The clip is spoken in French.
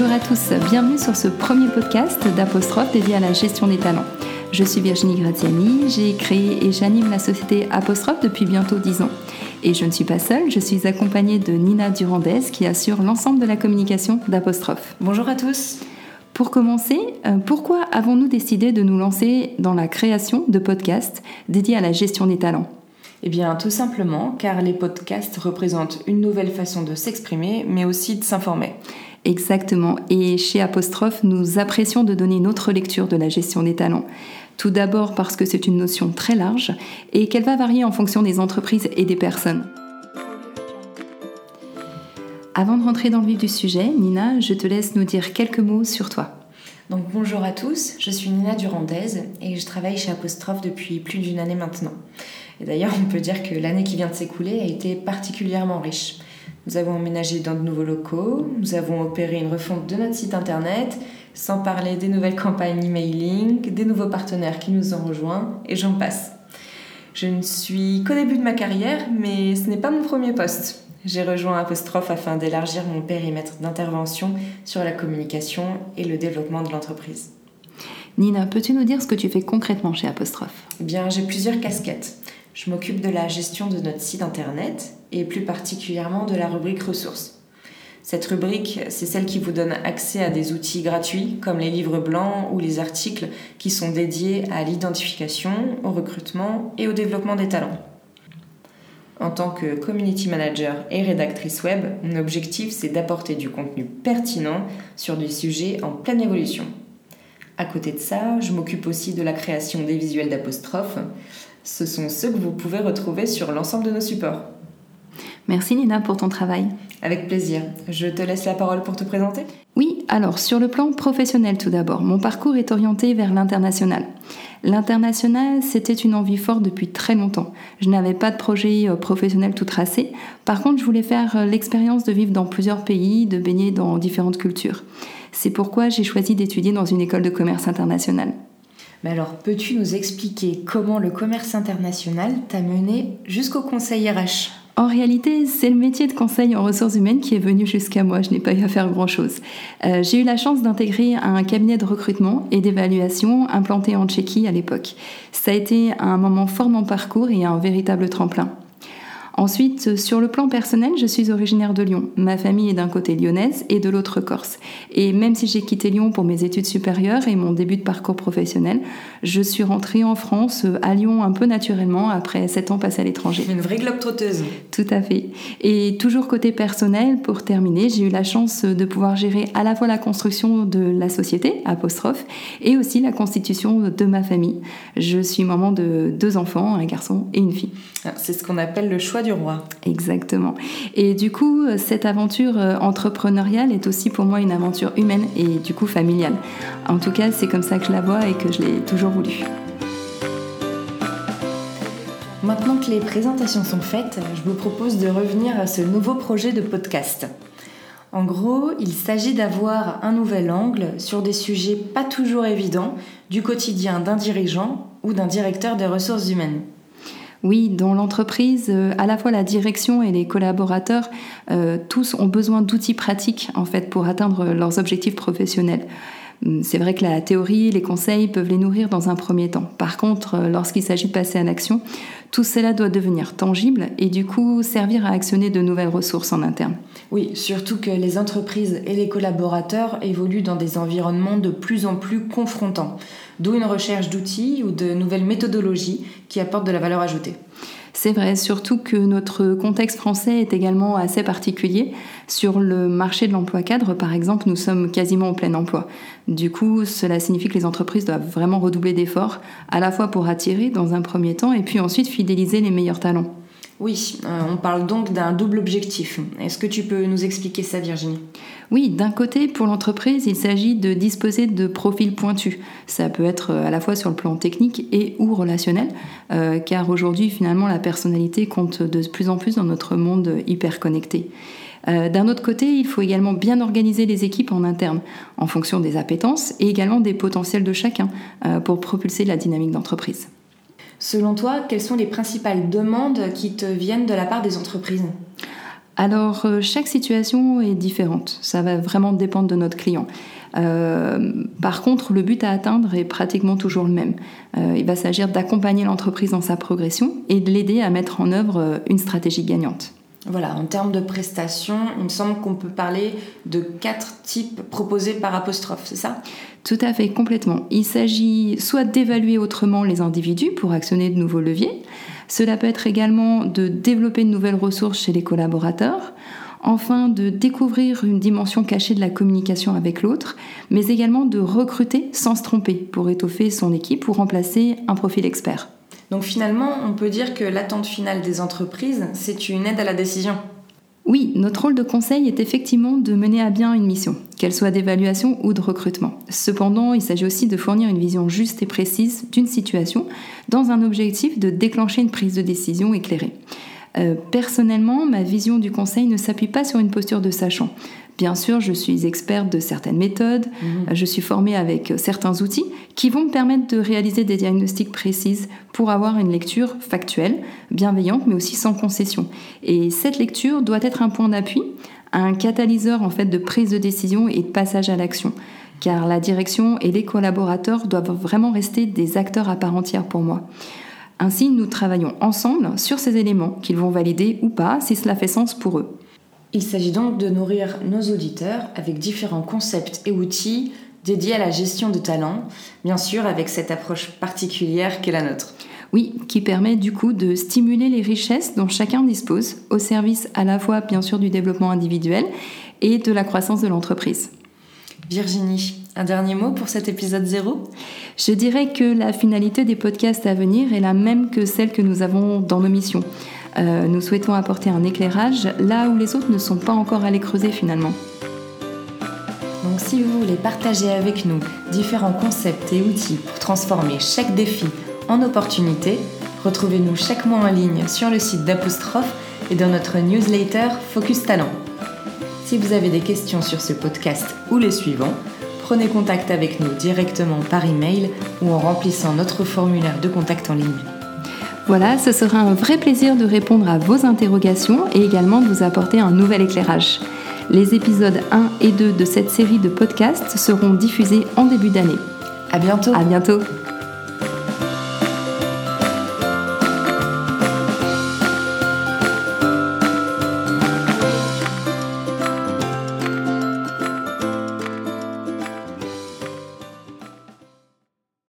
Bonjour à tous, bienvenue sur ce premier podcast d'Apostrophe dédié à la gestion des talents. Je suis Virginie Graziani, j'ai créé et j'anime la société Apostrophe depuis bientôt 10 ans. Et je ne suis pas seule, je suis accompagnée de Nina Durandez qui assure l'ensemble de la communication d'Apostrophe. Bonjour à tous. Pour commencer, euh, pourquoi avons-nous décidé de nous lancer dans la création de podcasts dédiés à la gestion des talents? Eh bien, tout simplement car les podcasts représentent une nouvelle façon de s'exprimer, mais aussi de s'informer. Exactement. Et chez Apostrophe, nous apprécions de donner notre lecture de la gestion des talents. Tout d'abord parce que c'est une notion très large et qu'elle va varier en fonction des entreprises et des personnes. Avant de rentrer dans le vif du sujet, Nina, je te laisse nous dire quelques mots sur toi. Donc bonjour à tous, je suis Nina Durandez et je travaille chez Apostrophe depuis plus d'une année maintenant. Et d'ailleurs, on peut dire que l'année qui vient de s'écouler a été particulièrement riche. Nous avons emménagé dans de nouveaux locaux, nous avons opéré une refonte de notre site internet, sans parler des nouvelles campagnes emailing, des nouveaux partenaires qui nous ont rejoints, et j'en passe. Je ne suis qu'au début de ma carrière, mais ce n'est pas mon premier poste. J'ai rejoint Apostrophe afin d'élargir mon périmètre d'intervention sur la communication et le développement de l'entreprise. Nina, peux-tu nous dire ce que tu fais concrètement chez Apostrophe? Eh bien, j'ai plusieurs casquettes. Je m'occupe de la gestion de notre site internet et plus particulièrement de la rubrique ressources. Cette rubrique, c'est celle qui vous donne accès à des outils gratuits comme les livres blancs ou les articles qui sont dédiés à l'identification, au recrutement et au développement des talents. En tant que community manager et rédactrice web, mon objectif c'est d'apporter du contenu pertinent sur des sujets en pleine évolution. À côté de ça, je m'occupe aussi de la création des visuels d'apostrophes. Ce sont ceux que vous pouvez retrouver sur l'ensemble de nos supports. Merci Nina pour ton travail. Avec plaisir. Je te laisse la parole pour te présenter. Oui, alors sur le plan professionnel tout d'abord, mon parcours est orienté vers l'international. L'international, c'était une envie forte depuis très longtemps. Je n'avais pas de projet euh, professionnel tout tracé. Par contre, je voulais faire euh, l'expérience de vivre dans plusieurs pays, de baigner dans différentes cultures. C'est pourquoi j'ai choisi d'étudier dans une école de commerce international. Mais alors, peux-tu nous expliquer comment le commerce international t'a mené jusqu'au conseil RH en réalité, c'est le métier de conseil en ressources humaines qui est venu jusqu'à moi. Je n'ai pas eu à faire grand-chose. Euh, j'ai eu la chance d'intégrer un cabinet de recrutement et d'évaluation implanté en Tchéquie à l'époque. Ça a été un moment fort mon parcours et un véritable tremplin. Ensuite, sur le plan personnel, je suis originaire de Lyon. Ma famille est d'un côté lyonnaise et de l'autre corse. Et même si j'ai quitté Lyon pour mes études supérieures et mon début de parcours professionnel, je suis rentrée en France, à Lyon un peu naturellement, après sept ans passés à l'étranger. Une vraie globe trotteuse. Tout à fait. Et toujours côté personnel, pour terminer, j'ai eu la chance de pouvoir gérer à la fois la construction de la société, apostrophe, et aussi la constitution de ma famille. Je suis maman de deux enfants, un garçon et une fille. Ah, c'est ce qu'on appelle le choix du roi. Exactement. Et du coup, cette aventure euh, entrepreneuriale est aussi pour moi une aventure humaine et du coup familiale. En tout cas, c'est comme ça que je la vois et que je l'ai toujours voulu. Maintenant que les présentations sont faites, je vous propose de revenir à ce nouveau projet de podcast. En gros, il s'agit d'avoir un nouvel angle sur des sujets pas toujours évidents du quotidien d'un dirigeant ou d'un directeur des ressources humaines. Oui, dans l'entreprise, euh, à la fois la direction et les collaborateurs, euh, tous ont besoin d'outils pratiques en fait pour atteindre leurs objectifs professionnels. Hum, c'est vrai que la théorie, les conseils peuvent les nourrir dans un premier temps. Par contre, euh, lorsqu'il s'agit de passer à l'action, tout cela doit devenir tangible et du coup servir à actionner de nouvelles ressources en interne. Oui, surtout que les entreprises et les collaborateurs évoluent dans des environnements de plus en plus confrontants, d'où une recherche d'outils ou de nouvelles méthodologies qui apportent de la valeur ajoutée. C'est vrai, surtout que notre contexte français est également assez particulier. Sur le marché de l'emploi cadre, par exemple, nous sommes quasiment au plein emploi. Du coup, cela signifie que les entreprises doivent vraiment redoubler d'efforts, à la fois pour attirer dans un premier temps et puis ensuite fidéliser les meilleurs talents. Oui, euh, on parle donc d'un double objectif. Est-ce que tu peux nous expliquer ça, Virginie? Oui, d'un côté, pour l'entreprise, il s'agit de disposer de profils pointus. Ça peut être euh, à la fois sur le plan technique et ou relationnel, euh, car aujourd'hui, finalement, la personnalité compte de plus en plus dans notre monde hyper connecté. D'un autre côté, il faut également bien organiser les équipes en interne, en fonction des appétences et également des potentiels de chacun, pour propulser la dynamique d'entreprise. Selon toi, quelles sont les principales demandes qui te viennent de la part des entreprises Alors, euh, chaque situation est différente. Ça va vraiment dépendre de notre client. Euh, par contre, le but à atteindre est pratiquement toujours le même. Euh, il va s'agir d'accompagner l'entreprise dans sa progression et de l'aider à mettre en œuvre une stratégie gagnante. Voilà, en termes de prestations, il me semble qu'on peut parler de quatre types proposés par apostrophe, c'est ça? Tout à fait, complètement. Il s'agit soit d'évaluer autrement les individus pour actionner de nouveaux leviers. Cela peut être également de développer de nouvelles ressources chez les collaborateurs. Enfin, de découvrir une dimension cachée de la communication avec l'autre, mais également de recruter sans se tromper pour étoffer son équipe ou remplacer un profil expert. Donc finalement, on peut dire que l'attente finale des entreprises, c'est une aide à la décision. Oui, notre rôle de conseil est effectivement de mener à bien une mission, qu'elle soit d'évaluation ou de recrutement. Cependant, il s'agit aussi de fournir une vision juste et précise d'une situation dans un objectif de déclencher une prise de décision éclairée. Euh, personnellement, ma vision du conseil ne s'appuie pas sur une posture de sachant. Bien sûr, je suis experte de certaines méthodes, mhm. je suis formée avec certains outils qui vont me permettre de réaliser des diagnostics précises pour avoir une lecture factuelle, bienveillante, mais aussi sans concession. Et cette lecture doit être un point d'appui, un catalyseur en fait de prise de décision et de passage à l'action. Car la direction et les collaborateurs doivent vraiment rester des acteurs à part entière pour moi. Ainsi, nous travaillons ensemble sur ces éléments qu'ils vont valider ou pas si cela fait sens pour eux. Il s'agit donc de nourrir nos auditeurs avec différents concepts et outils dédiés à la gestion de talent, bien sûr avec cette approche particulière qu'est la nôtre. Oui, qui permet du coup de stimuler les richesses dont chacun dispose au service à la fois bien sûr du développement individuel et de la croissance de l'entreprise. Virginie, un dernier mot pour cet épisode 0 Je dirais que la finalité des podcasts à venir est la même que celle que nous avons dans nos missions. Euh, nous souhaitons apporter un éclairage là où les autres ne sont pas encore allés creuser finalement. Donc si vous voulez partager avec nous différents concepts et outils pour transformer chaque défi en opportunité, retrouvez-nous chaque mois en ligne sur le site d'Apostrophe et dans notre newsletter Focus Talent. Si vous avez des questions sur ce podcast ou les suivants, prenez contact avec nous directement par email ou en remplissant notre formulaire de contact en ligne. Voilà, ce sera un vrai plaisir de répondre à vos interrogations et également de vous apporter un nouvel éclairage. Les épisodes 1 et 2 de cette série de podcasts seront diffusés en début d'année. À bientôt. À bientôt.